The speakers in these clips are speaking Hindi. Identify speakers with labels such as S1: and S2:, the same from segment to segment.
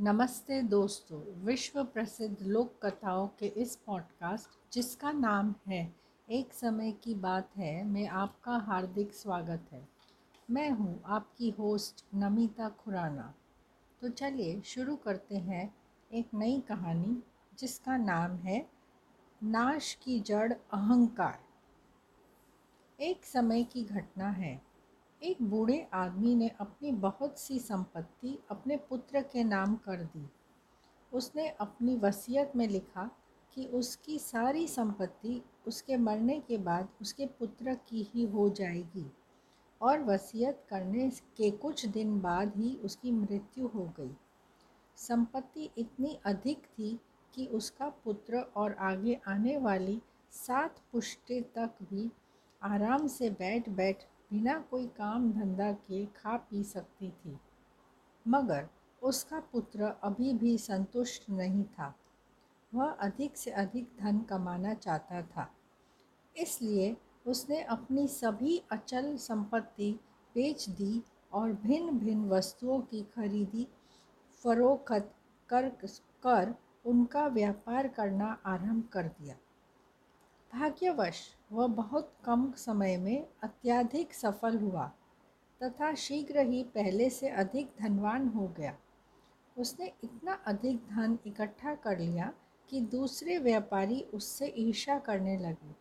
S1: नमस्ते दोस्तों विश्व प्रसिद्ध लोक कथाओं के इस पॉडकास्ट जिसका नाम है, एक समय की बात है, मैं आपका हार्दिक स्वागत है। मैं हूँ आपकी होस्ट नमिता खुराना। तो चलिए शुरू करते हैं एक नई कहानी, जिसका नाम है, नाश की जड़ अहंकार। एक समय की घटना है एक बूढ़े आदमी ने अपनी बहुत सी संपत्ति अपने पुत्र के नाम कर दी। उसने अपनी वसीयत में लिखा कि उसकी सारी संपत्ति उसके मरने के बाद उसके पुत्र की ही हो जाएगी और वसीयत करने के कुछ दिन बाद ही उसकी मृत्यु हो गई। संपत्ति इतनी अधिक थी कि उसका पुत्र और आगे आने वाली सात पुष्टि तक भी आराम से बैठ बैठ बिना कोई काम धंधा के खा पी सकती थी। मगर उसका पुत्र अभी भी संतुष्ट नहीं था। वह अधिक से अधिक धन कमाना चाहता था। इसलिए उसने अपनी सभी अचल संपत्ति बेच दी और भिन्न भिन्न वस्तुओं की खरीदी, फरोख्त कर कर उनका व्यापार करना आरंभ कर दिया। भाग्यवश वह बहुत कम समय में अत्यधिक सफल हुआ, तथा शीघ्र ही पहले से अधिक धनवान हो गया। उसने इतना अधिक धन इकट्ठा कर लिया कि दूसरे व्यापारी उससे ईर्ष्या करने लगे।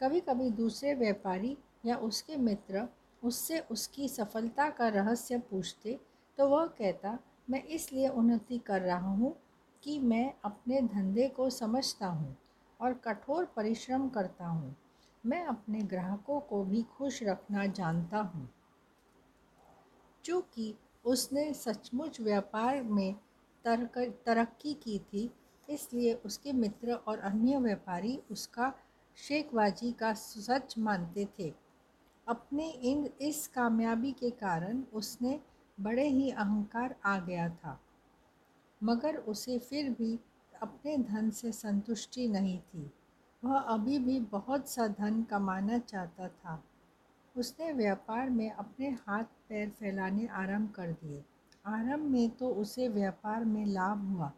S1: कभी कभी दूसरे व्यापारी या उसके मित्र उससे उसकी सफलता का रहस्य पूछते तो वह कहता, मैं इसलिए उन्नति कर रहा हूँ कि मैं अपने धंधे को समझता हूँ और कठोर परिश्रम करता हूँ। मैं अपने ग्राहकों को भी खुश रखना जानता हूँ। चूँकि उसने सचमुच व्यापार में तरक्की की थी, इसलिए उसके मित्र और अन्य व्यापारी उसका शेखबाजी का सच मानते थे। अपने इन इस कामयाबी के कारण उसने बड़े ही अहंकार आ गया था, मगर उसे फिर भी अपने धन से संतुष्टि नहीं थी। वह अभी भी बहुत सा धन कमाना चाहता था। उसने व्यापार में अपने हाथ पैर फैलाने आरंभ कर दिए। आरंभ में तो उसे व्यापार में लाभ हुआ,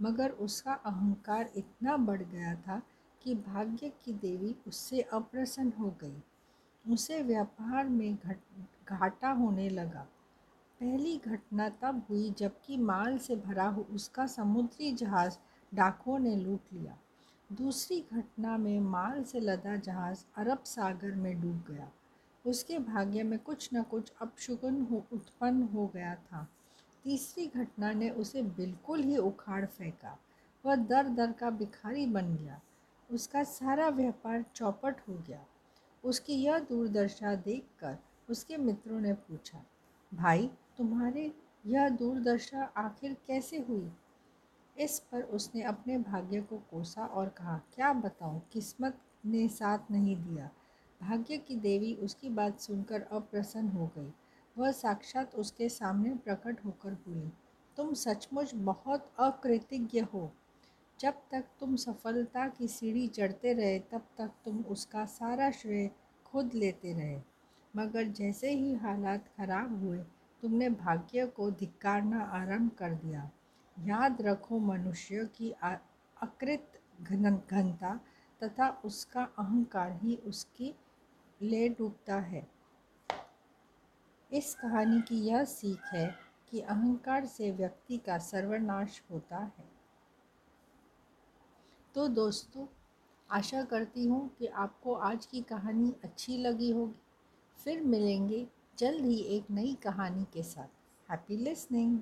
S1: मगर उसका अहंकार इतना बढ़ गया था कि भाग्य की देवी उससे अप्रसन्न हो गई। उसे व्यापार में घाटा होने लगा। पहली घटना तब हुई जबकि माल से भरा उसका समुद्री जहाज़ डाकुओं ने लूट लिया। दूसरी घटना में माल से लदा जहाज़ अरब सागर में डूब गया। उसके भाग्य में कुछ न कुछ अपशुगन हो, उत्पन्न हो गया था। तीसरी घटना ने उसे बिल्कुल ही उखाड़ फेंका। वह दर दर का भिखारी बन गया। उसका सारा व्यापार चौपट हो गया। उसकी यह दूरदर्शा देखकर उसके मित्रों ने पूछा, भाई, तुम्हारे यह दूरदर्शा आखिर कैसे हुई? इस पर उसने अपने भाग्य को कोसा और कहा, क्या बताऊँ, किस्मत ने साथ नहीं दिया। भाग्य की देवी उसकी बात सुनकर अप्रसन्न हो गई। वह साक्षात उसके सामने प्रकट होकर बोली, तुम सचमुच बहुत अकृतज्ञ हो। जब तक तुम सफलता की सीढ़ी चढ़ते रहे, तब तक तुम उसका सारा श्रेय खुद लेते रहे। मगर जैसे ही हालात खराब हुए, तुमने भाग्य को धिक्कारना आरंभ कर दिया। याद रखो मनुष्य की अकृत घन, घनता तथा उसका अहंकार ही उसकी ले डूबता है। इस कहानी की यह सीख है कि अहंकार से व्यक्ति का सर्वनाश होता है। तो दोस्तों, आशा करती हूँ कि आपको आज की कहानी अच्छी लगी होगी। फिर मिलेंगे जल्द ही एक नई कहानी के साथ। Happy listening